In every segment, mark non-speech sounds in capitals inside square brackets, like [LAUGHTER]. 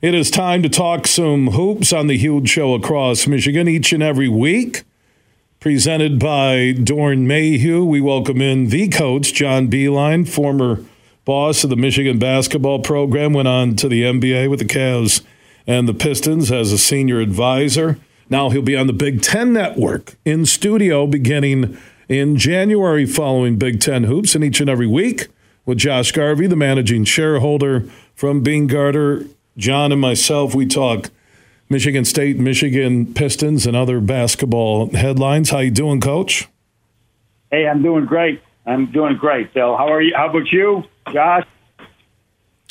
It is time to talk some hoops on the huge show across Michigan each and every week. Presented by Doeren Mayhew, we welcome in the coach, John Beilein, former boss of the Michigan basketball program, went on to the NBA with the Cavs and the Pistons as a senior advisor. Now he'll be on the Big Ten Network in studio beginning in January following Big Ten hoops and each and every week with Josh Garvey, the managing shareholder from Beene Garter John and myself, we talk Michigan State, Michigan Pistons, and other basketball headlines. How you doing, Coach? Hey, I'm doing great. I'm doing great, Bill. How are you? How about you, Josh?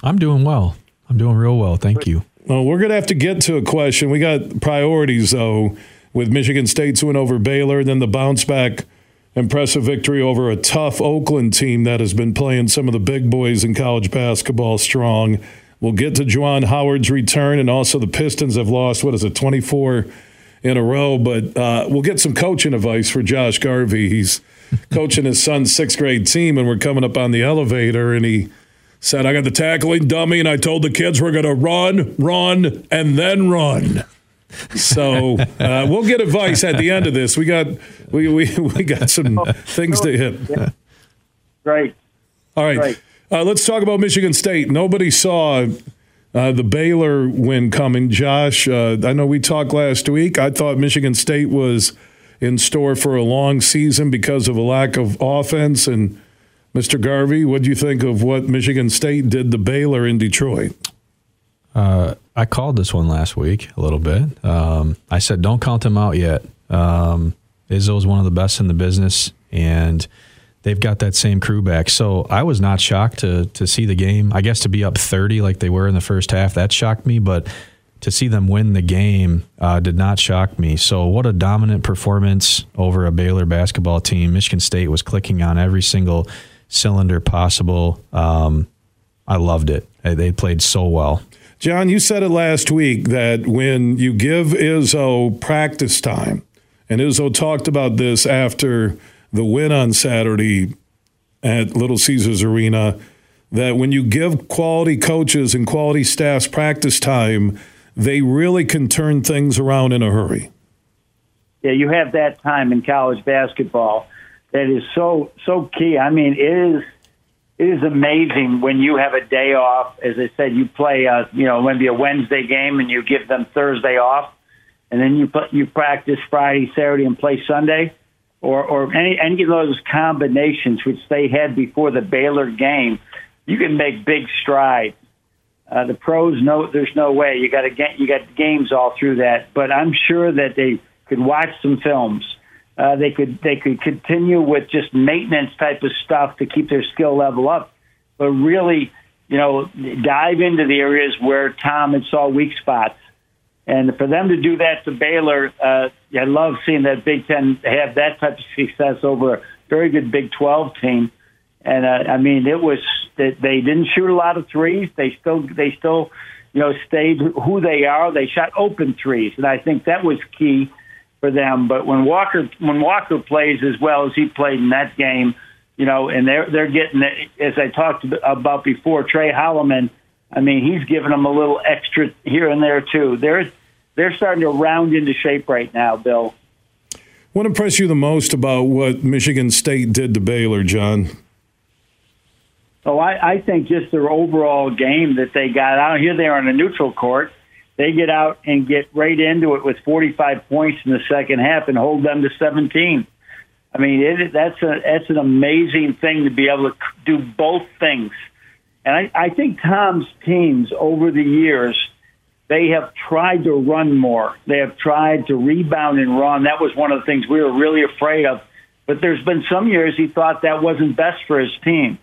I'm doing well. I'm doing real well. Thank you. Well, we're going to have to get to a question. We got priorities, though, with Michigan State's win over Baylor, then the bounce back impressive victory over a tough Oakland team that has been playing some of the big boys in college basketball strong. We'll get to Juwan Howard's return, and also the Pistons have lost, what is it, 24 in a row. But uh, we'll get some coaching advice for Josh Garvey. He's [LAUGHS] coaching his son's sixth grade team, and we're coming up on the elevator, and he said, I got the tackling dummy, and I told the kids we're going to run, run, and then run. So uh, we'll get advice at the end of this. We got we we, [LAUGHS] we got some things to hit. Great. All right. Great. Uh, let's talk about Michigan State. Nobody saw uh, the Baylor win coming. Josh, uh, I know we talked last week. I thought Michigan State was in store for a long season because of a lack of offense. And Mr. Garvey, what do you think of what Michigan State did to Baylor in Detroit? Uh, I called this one last week a little bit. Um, I said, don't count them out yet. Um, Izzo is one of the best in the business, and – they've got that same crew back. So I was not shocked to to see the game. I guess to be up 30 like they were in the first half, that shocked me, but to see them win the game uh, did not shock me. So what a dominant performance over a Baylor basketball team. Michigan State was clicking on every single cylinder possible. Um, I loved it. They played so well. John, you said it last week that when you give Izzo practice time, and Izzo talked about this after – the win on Saturday at Little Caesars Arena that when you give quality coaches and quality staffs practice time, they really can turn things around in a hurry. Yeah, you have that time in college basketball that is so so key. I mean, it is it is amazing when you have a day off. As I said, you play a you know maybe a Wednesday game and you give them Thursday off, and then you put you practice Friday, Saturday, and play Sunday or, or any, any of those combinations which they had before the Baylor game, you can make big strides. Uh, the pros know there's no way you got to get you got games all through that, but I'm sure that they could watch some films. Uh, they could they could continue with just maintenance type of stuff to keep their skill level up, but really, you know, dive into the areas where Tom had saw weak spots and for them to do that to Baylor, uh, I love seeing that Big Ten have that type of success over a very good Big 12 team. And uh, I mean, it was they, they didn't shoot a lot of threes. They still they still you know stayed who they are. They shot open threes, and I think that was key for them. But when Walker when Walker plays as well as he played in that game, you know, and they're they're getting as I talked about before, Tre Holloman I mean, he's giving them a little extra here and there too. They're they're starting to round into shape right now, Bill. What impressed you the most about what Michigan State did to Baylor, John? Oh, I, I think just their overall game that they got out here. They are on a neutral court. They get out and get right into it with 45 points in the second half and hold them to 17. I mean, it, that's a that's an amazing thing to be able to do both things and I, I think Tom's teams over the years, they have tried to run more. They have tried to rebound and run. That was one of the things we were really afraid of. But there's been some years he thought that wasn't best for his team.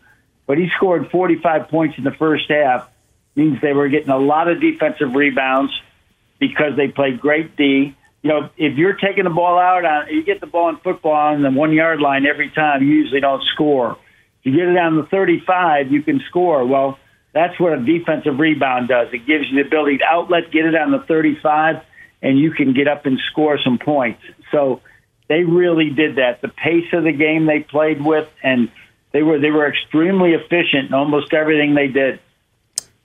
But he scored 45 points in the first half. Means they were getting a lot of defensive rebounds because they played great D. You know, if you're taking the ball out on, you get the ball in football on the one yard line every time, you usually don't score If you get it down to 35, you can score. Well, that's what a defensive rebound does. It gives you the ability to outlet, get it on the 35, and you can get up and score some points. So they really did that. The pace of the game they played with, and they were they were extremely efficient in almost everything they did.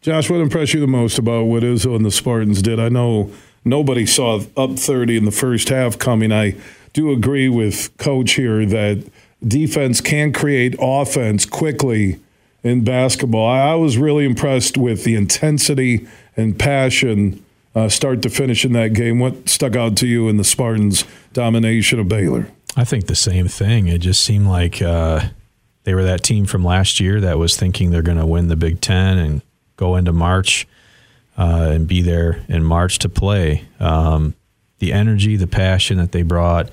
Josh, what impressed you the most about what Izzo and the Spartans did? I know nobody saw up 30 in the first half coming. I do agree with Coach here that defense can create offense quickly in basketball. I, was really impressed with the intensity and passion uh, start to finish in that game. What stuck out to you in the Spartans' domination of Baylor? I think the same thing. It just seemed like uh, they were that team from last year that was thinking they're going to win the Big Ten and go into March uh, and be there in March to play. Um, the energy, the passion that they brought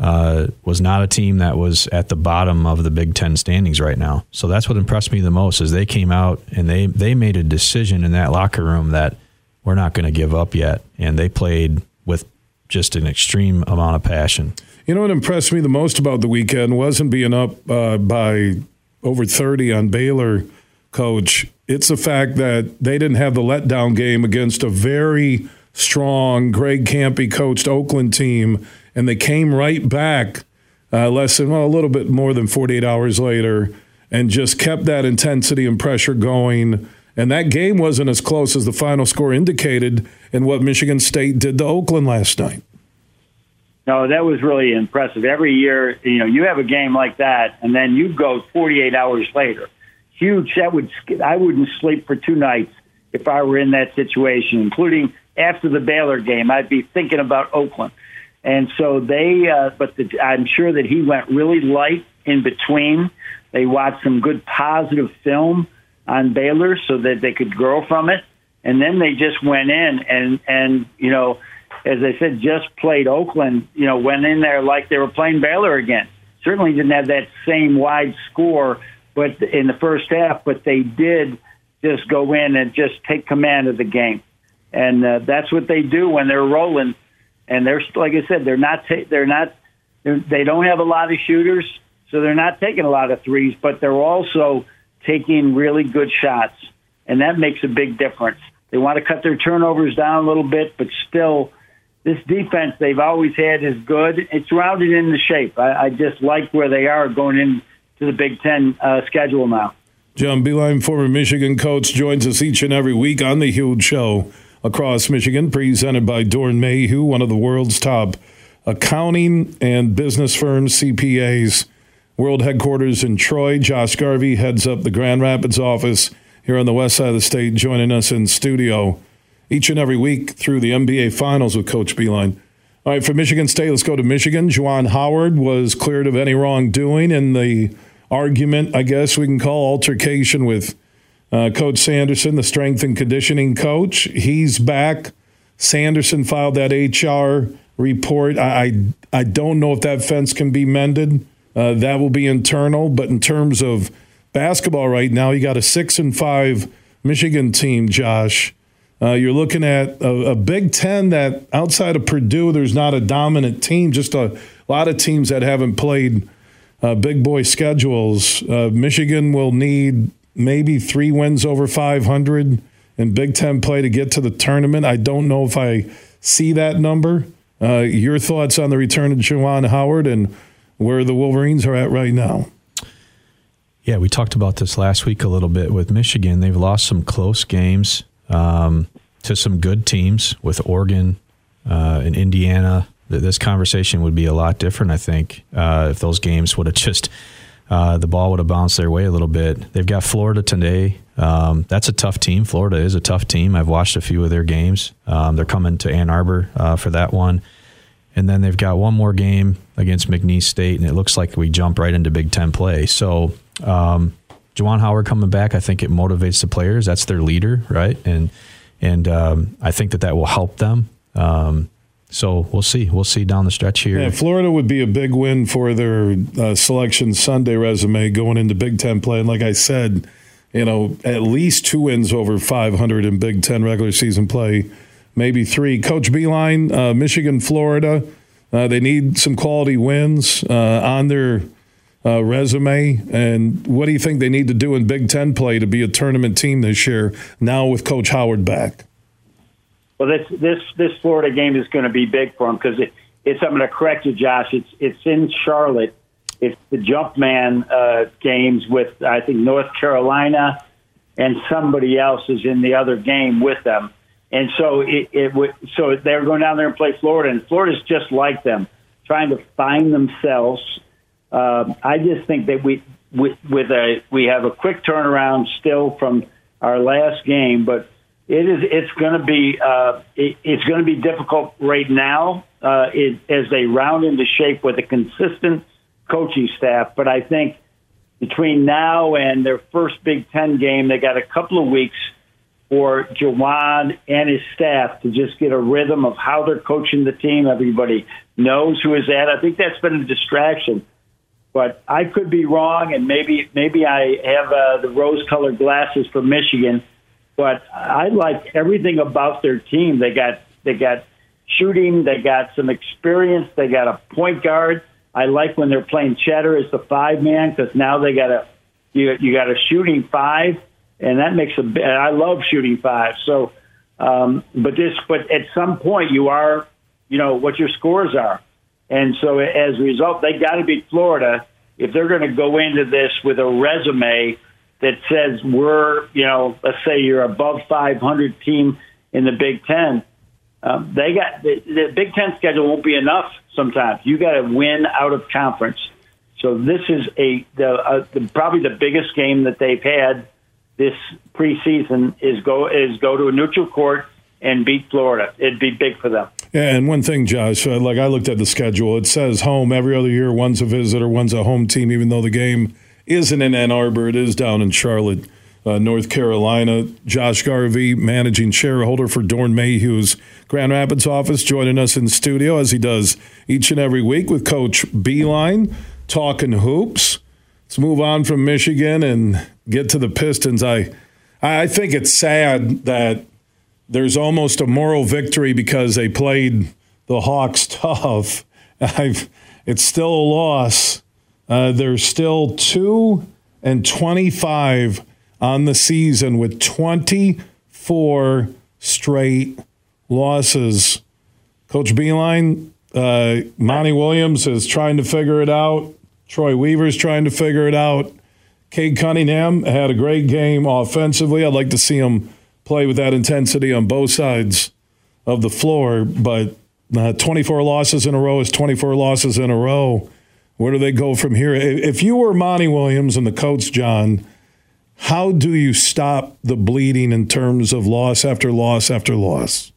uh, was not a team that was at the bottom of the Big Ten standings right now. So that's what impressed me the most is they came out and they they made a decision in that locker room that we're not going to give up yet, and they played with just an extreme amount of passion. You know what impressed me the most about the weekend wasn't being up uh, by over 30 on Baylor, coach. It's the fact that they didn't have the letdown game against a very strong Greg Kampe coached Oakland team and they came right back uh, less than well, a little bit more than 48 hours later and just kept that intensity and pressure going. And that game wasn't as close as the final score indicated in what Michigan State did to Oakland last night. No, that was really impressive. Every year, you know, you have a game like that, and then you go 48 hours later. Huge. That would I wouldn't sleep for two nights if I were in that situation, including after the Baylor game. I'd be thinking about Oakland. And so they, uh, but the, I'm sure that he went really light in between. They watched some good positive film on Baylor so that they could grow from it. And then they just went in and, and, you know, as I said, just played Oakland, you know, went in there like they were playing Baylor again. Certainly didn't have that same wide score, but in the first half, but they did just go in and just take command of the game. And uh, that's what they do when they're rolling and they're like I said, they're not ta- they're not they're, they don't have a lot of shooters, so they're not taking a lot of threes, but they're also taking really good shots, and that makes a big difference. They want to cut their turnovers down a little bit, but still, this defense they've always had is good. It's rounded in the shape. I, I just like where they are going into the Big Ten uh, schedule now. John Beilein, former Michigan coach, joins us each and every week on the Huge Show across Michigan, presented by Doeren Mayhew, one of the world's top accounting and business firms, CPAs. World headquarters in Troy. Josh Garvey heads up the Grand Rapids office here on the west side of the state, joining us in studio each and every week through the NBA Finals with Coach Beilein. All right, for Michigan State, let's go to Michigan. Juwan Howard was cleared of any wrongdoing in the argument, I guess we can call altercation with uh, coach Sanderson, the strength and conditioning coach, he's back. Sanderson filed that HR report. I, I, I don't know if that fence can be mended. Uh, that will be internal. But in terms of basketball right now, you got a six and five Michigan team, Josh. Uh, you're looking at a, a, Big Ten that outside of Purdue, there's not a dominant team, just a lot of teams that haven't played uh, big boy schedules. Uh, Michigan will need maybe three wins over 500 in Big Ten play to get to the tournament. I don't know if I see that number. Uh, your thoughts on the return of Juwan Howard and where the Wolverines are at right now? Yeah, we talked about this last week a little bit with Michigan. They've lost some close games um, to some good teams with Oregon uh, and Indiana. This conversation would be a lot different, I think, uh, if those games would have [LAUGHS] just uh, the ball would have bounced their way a little bit. They've got Florida today. Um, that's a tough team. Florida is a tough team. I've watched a few of their games. Um, they're coming to Ann Arbor uh, for that one. And then they've got one more game against McNeese State, and it looks like we jump right into Big Ten play. So, um, Juwan Howard coming back, I think it motivates the players. That's their leader, right? And and um, I think that that will help them. Um, so we'll see. We'll see down the stretch here. Yeah, Florida would be a big win for their uh, selection Sunday resume going into Big Ten play. And like I said, you know, at least two wins over 500 in Big Ten regular season play, maybe three. Coach Beilein, uh, Michigan, Florida, uh, they need some quality wins uh, on their uh, resume. And what do you think they need to do in Big Ten play to be a tournament team this year? Now with Coach Howard back. Well, this this this Florida game is going to be big for them because it, it's. I'm going to correct you, Josh. It's it's in Charlotte. It's the Jumpman uh, games with I think North Carolina and somebody else is in the other game with them. And so it, it would, so they're going down there and play Florida, and Florida's just like them, trying to find themselves. Um, I just think that we, with, with a, we have a quick turnaround still from our last game, but it is, it's going to be, uh, it, it's going to be difficult right now uh, it, as they round into shape with a consistent coaching staff. But I think between now and their first Big Ten game, they got a couple of weeks for Juwan and his staff to just get a rhythm of how they're coaching the team. Everybody knows who is at. I think that's been a distraction. But I could be wrong, and maybe maybe I have uh, the rose-colored glasses for Michigan. But I like everything about their team. They got they got shooting. They got some experience. They got a point guard. I like when they're playing Tschetter as the five man because now they got a you you got a shooting five, and that makes a. I love shooting five. So, um, but this but at some point you are, you know what your scores are, and so as a result they got to beat Florida if they're going to go into this with a resume that says we're you know let's say you're above 500 team in the Big Ten um, they got the, the Big Ten schedule won't be enough. Sometimes you got to win out of conference. So this is a the, uh, the probably the biggest game that they've had this preseason is go is go to a neutral court and beat Florida. It'd be big for them. Yeah, and one thing, Josh, uh, like I looked at the schedule, it says home every other year. One's a visitor, one's a home team. Even though the game isn't in Ann Arbor, it is down in Charlotte uh, North Carolina. Josh Garvey, managing shareholder for Doeren Mayhew's Grand Rapids office, joining us in studio as he does each and every week with Coach Beilein, talking hoops. Let's move on from Michigan and get to the Pistons. I, I think it's sad that there's almost a moral victory because they played the Hawks [LAUGHS] tough. I've, it's still a loss. Uh, they're still two and 25 on the season with 24 straight losses. Coach Beilein, uh, Monty Williams is trying to figure it out. Troy Weaver's trying to figure it out. Cade Cunningham had a great game offensively. I'd like to see him play with that intensity on both sides of the floor, but uh, 24 losses in a row is 24 losses in a row. Where do they go from here? If you were Monty Williams and the coach, John, how do you stop the bleeding in terms of loss after loss after loss?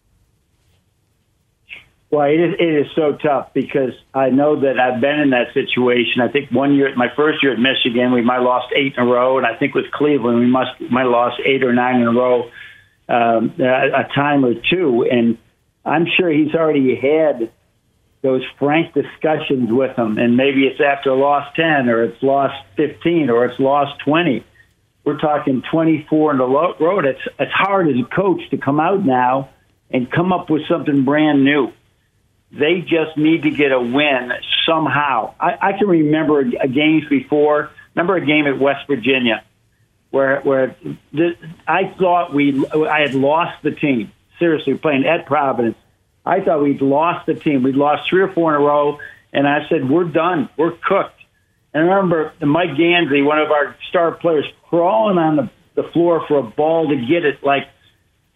Well, it is, it is so tough because I know that I've been in that situation. I think one year, my first year at Michigan, we might lost eight in a row, and I think with Cleveland, we must might lost eight or nine in a row, um, a time or two. And I'm sure he's already had those frank discussions with them, and maybe it's after loss ten, or it's lost fifteen, or it's lost twenty we're talking 24 in the road. It's it's hard as a coach to come out now and come up with something brand new. They just need to get a win somehow. I, I can remember a games before. Remember a game at West Virginia where where the, I thought we I had lost the team. Seriously, playing at Providence, I thought we'd lost the team. We'd lost three or four in a row, and I said we're done. We're cooked. And I remember Mike Gansey, one of our star players, crawling on the, the floor for a ball to get it, like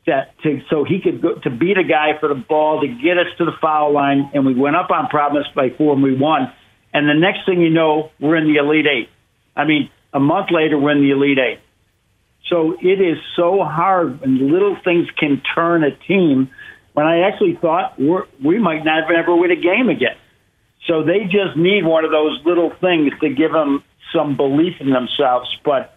that, to, so he could go to beat a guy for the ball to get us to the foul line. And we went up on Providence by four and we won. And the next thing you know, we're in the Elite Eight. I mean, a month later, we're in the Elite Eight. So it is so hard when little things can turn a team. When I actually thought we're, we might not ever win a game again. So they just need one of those little things to give them some belief in themselves. But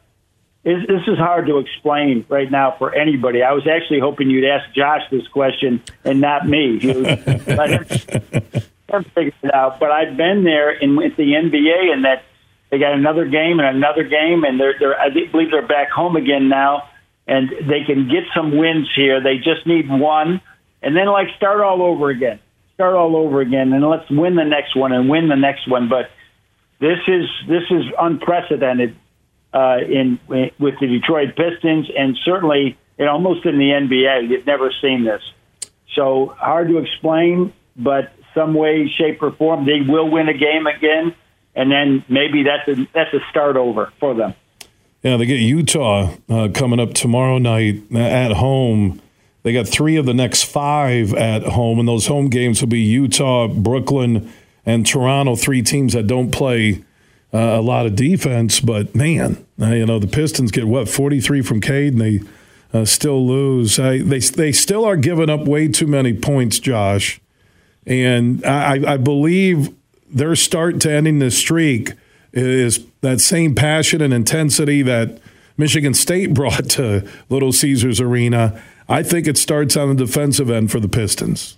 this is hard to explain right now for anybody. I was actually hoping you'd ask Josh this question and not me. [LAUGHS] Let him, figure it out. But I've been there in with the NBA, and that they got another game and another game, and they're, they're I believe they're back home again now, and they can get some wins here. They just need one, and then like start all over again start all over again and let's win the next one and win the next one. But this is this is unprecedented uh, in with the Detroit Pistons and certainly it almost in the NBA. You've never seen this. So hard to explain, but some way, shape, or form, they will win a game again, and then maybe that's a that's a start over for them. Yeah, they get Utah uh, coming up tomorrow night at home. They got three of the next five at home, and those home games will be Utah, Brooklyn, and Toronto. Three teams that don't play uh, a lot of defense, but man, you know the Pistons get what forty three from Cade, and they uh, still lose. they they still are giving up way too many points, Josh, and I, I believe their start to ending the streak is that same passion and intensity that Michigan State [LAUGHS] brought to Little Caesars Arena. I think it starts on the defensive end for the Pistons.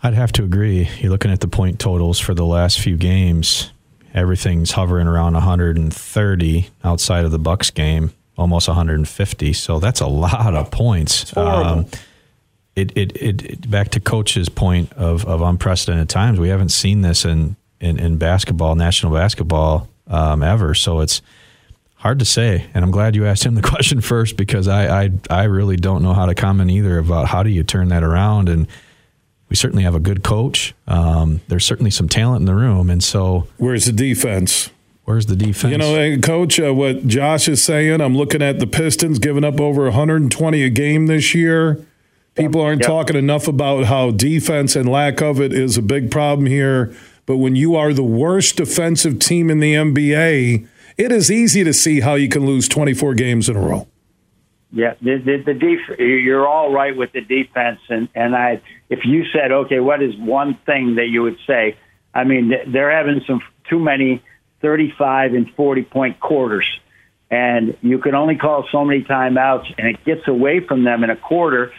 I'd have to agree. You're looking at the point totals for the last few games. Everything's hovering around 130 outside of the Bucks game, almost 150. So that's a lot of points. Um, it, it, it, back to coach's point of, of unprecedented times. We haven't seen this in, in, in basketball, national basketball, um, ever. So it's hard to say. And I'm glad you asked him the [LAUGHS] question first because I, I, I really don't know how to comment either about how do you turn that around. And we certainly have a good coach. Um, there's certainly some talent in the room. And so where's the defense? Where's the defense? You know, coach, uh, what Josh is saying, I'm looking at the Pistons giving up over 120 a game this year. People aren't yep. talking enough about how defense and lack of it is a big problem here. But when you are the worst defensive team in the NBA, it is easy to see how you can lose 24 games in a row. Yeah, the, the, the def- you're all right with the defense, and and I, if you said, okay, what is one thing that you would say? I mean, they're having some too many 35 and 40 point quarters, and you can only call so many timeouts, and it gets away from them in a quarter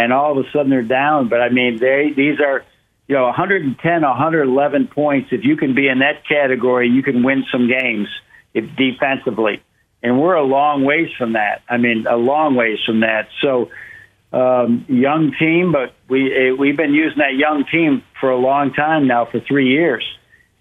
and all of a sudden they're down. But I mean, they these are you know 110, 111 points. If you can be in that category, you can win some games defensively. And we're a long ways from that. I mean, a long ways from that. So, um, young team, but we eh, we've been using that young team for a long time now, for three years,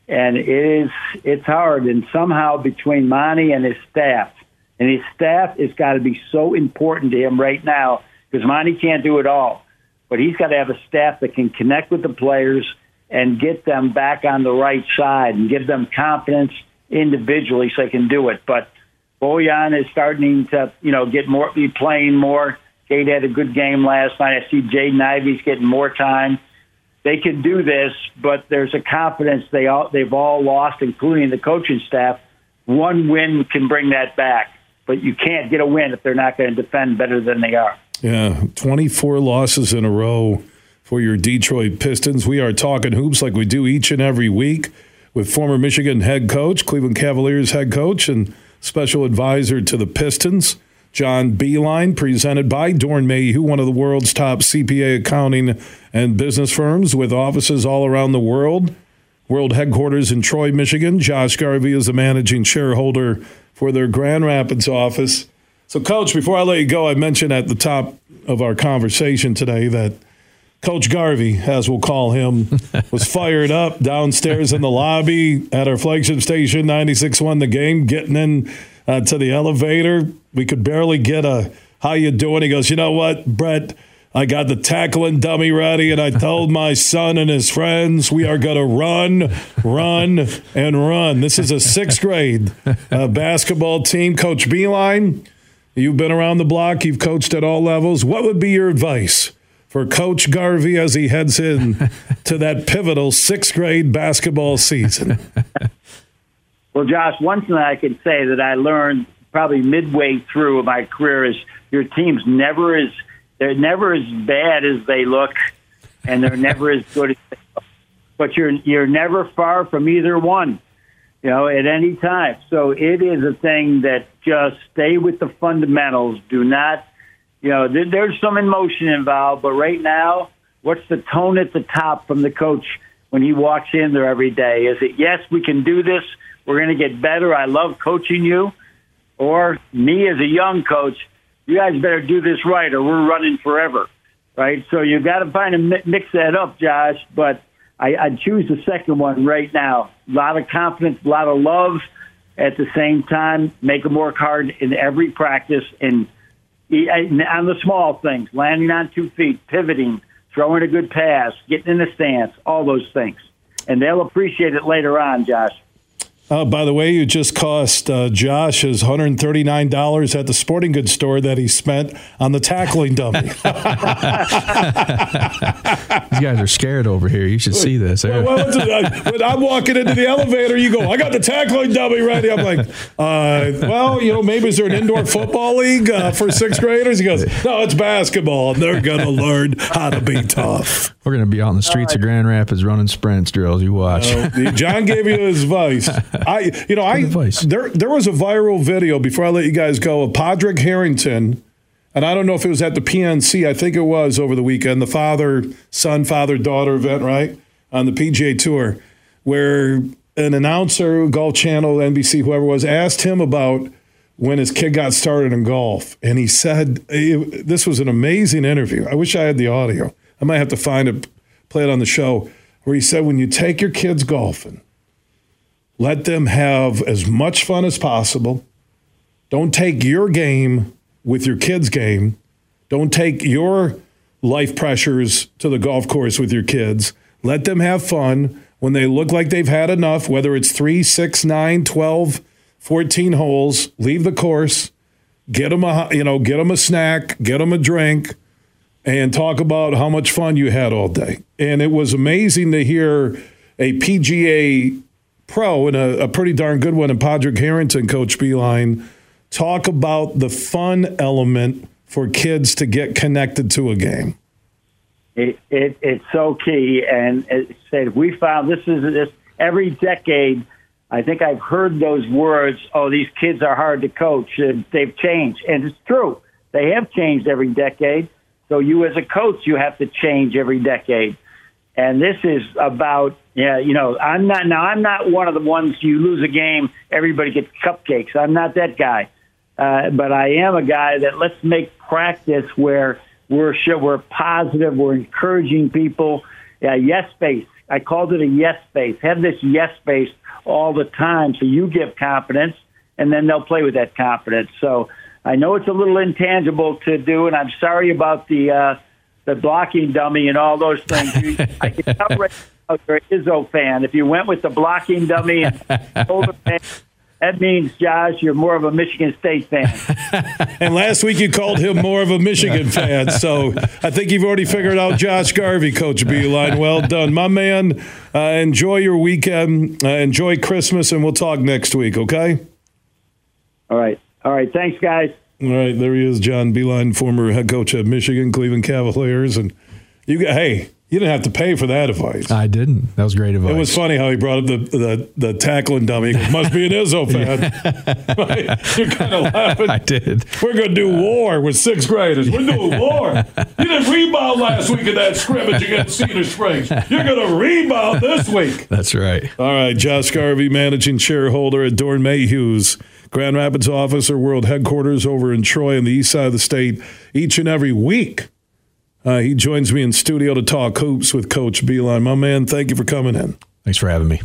and it is it's hard. And somehow between Monty and his staff, and his staff has got to be so important to him right now because Monty can't do it all. But he's got to have a staff that can connect with the players and get them back on the right side and give them confidence individually so they can do it. But Bojan is starting to, you know, get more, be playing more. Cade had a good game last night. I see Jaden Ivey's getting more time. They can do this, but there's a confidence they all they've all lost, including the coaching staff. One win can bring that back, but you can't get a win if they're not going to defend better than they are. Yeah, 24 losses in a row for your Detroit Pistons. We are talking hoops like we do each and every week with former Michigan head coach, Cleveland Cavaliers head coach, and special advisor to the Pistons, John Beilein, presented by Doeren Mayhew, one of the world's top CPA accounting and business firms with offices all around the world. World headquarters in Troy, Michigan. Josh Garvey is the managing shareholder for their Grand Rapids office. So, Coach, before I let you go, I mentioned at the top of our conversation today that Coach Garvey, as we'll call him, [LAUGHS] was fired up downstairs in the lobby at our flagship station, 96.1 The Game, getting in uh, to the elevator. We could barely get a, how you doing? He goes, you know what, Brett? I got the tackling dummy ready, and I told [LAUGHS] my son and his friends we are going to run, run, and run. This is a sixth grade uh, basketball team. Coach Beilein, You've been around the block, you've coached at all levels. What would be your advice for Coach Garvey as he heads in [LAUGHS] to that pivotal sixth grade basketball season? [LAUGHS] Well, Josh, one thing I can say that I learned probably midway through my career is your team's never as they're never as bad as they look, and they're never as good as they look. But you're you're never far from either one you know, at any time. So it is a thing that just stay with the fundamentals. Do not, you know, there, there's some emotion involved, but right now, what's the tone at the top from the coach when he walks in there every day? Is it, yes, we can do this. We're going to get better. I love coaching you. Or me as a young coach, you guys better do this right or we're running forever. Right. So you've got to find a mix that up, Josh. But I, I'd choose the second one right now. A lot of confidence, a lot of love. At the same time, make them work hard in every practice and on the small things, landing on two feet, pivoting, throwing a good pass, getting in the stance, all those things. And they'll appreciate it later on, Josh. Uh, by the way, you just cost uh, Josh his $139 at the sporting goods store that he spent on the tackling dummy. [LAUGHS] These guys are scared over here. You should see this. Well, well, when I'm walking into the elevator, you go, I got the tackling dummy ready. I'm like, uh, well, you know, maybe is there an indoor football league uh, for sixth graders? He goes, no, it's basketball. And they're going to learn how to be tough. We're going to be out in the streets of Grand Rapids running sprints drills. You watch. John gave you his advice. I, you know, I there there was a viral video before I let you guys go of Padraig Harrington, and I don't know if it was at the PNC. I think it was over the weekend, the father son father daughter event, right on the PGA Tour, where an announcer, Golf Channel, NBC, whoever was, asked him about when his kid got started in golf, and he said this was an amazing interview. I wish I had the audio. I might have to find it, play it on the show, where he said when you take your kids golfing let them have as much fun as possible. Don't take your game with your kids' game. Don't take your life pressures to the golf course with your kids. Let them have fun when they look like they've had enough, whether it's three, six, nine, 12, 14 holes, leave the course, get them a, you know, get them a snack, get them a drink, and talk about how much fun you had all day. And it was amazing to hear a PGA pro and a, a pretty darn good one and Padraig Harrington, Coach Beilein, talk about the fun element for kids to get connected to a game. It, it, it's so key, and it said we found this is this every decade. I think I've heard those words. Oh, these kids are hard to coach. And They've changed, and it's true. They have changed every decade. So you, as a coach, you have to change every decade. And this is about, yeah, you know, I'm not now. I'm not one of the ones you lose a game, everybody gets cupcakes. I'm not that guy, uh, but I am a guy that let's make practice where we're we're positive, we're encouraging people. Yeah, yes space. I called it a yes space. Have this yes space all the time, so you give confidence, and then they'll play with that confidence. So I know it's a little intangible to do, and I'm sorry about the. Uh, the blocking dummy and all those things. I can tell right [LAUGHS] now you're an Izzo fan. If you went with the blocking dummy and told fan, [LAUGHS] that means, Josh, you're more of a Michigan State fan. [LAUGHS] and last week you called him more of a Michigan fan. So I think you've already figured out Josh Garvey, Coach Beilein. Well done. My man, uh, enjoy your weekend. Uh, enjoy Christmas, and we'll talk next week, okay? All right. All right. Thanks, guys. All right, there he is, John Beilein, former head coach at Michigan, Cleveland Cavaliers, and you got hey, you didn't have to pay for that advice. I didn't. That was great advice. It was funny how he brought up the the, the tackling dummy. Must be an Izzo [LAUGHS] fan. [LAUGHS] You're kind of [LAUGHS] laughing. I did. We're going to do war with sixth graders. We're doing war. You didn't rebound last week in that scrimmage against Cedar Springs. You're going to rebound this week. That's right. All right, Josh Garvey, managing shareholder at Doeren Mayhew's. Grand Rapids office or world headquarters over in Troy on the east side of the state each and every week. Uh, he joins me in studio to talk hoops with Coach Beilein. My man, thank you for coming in. Thanks for having me.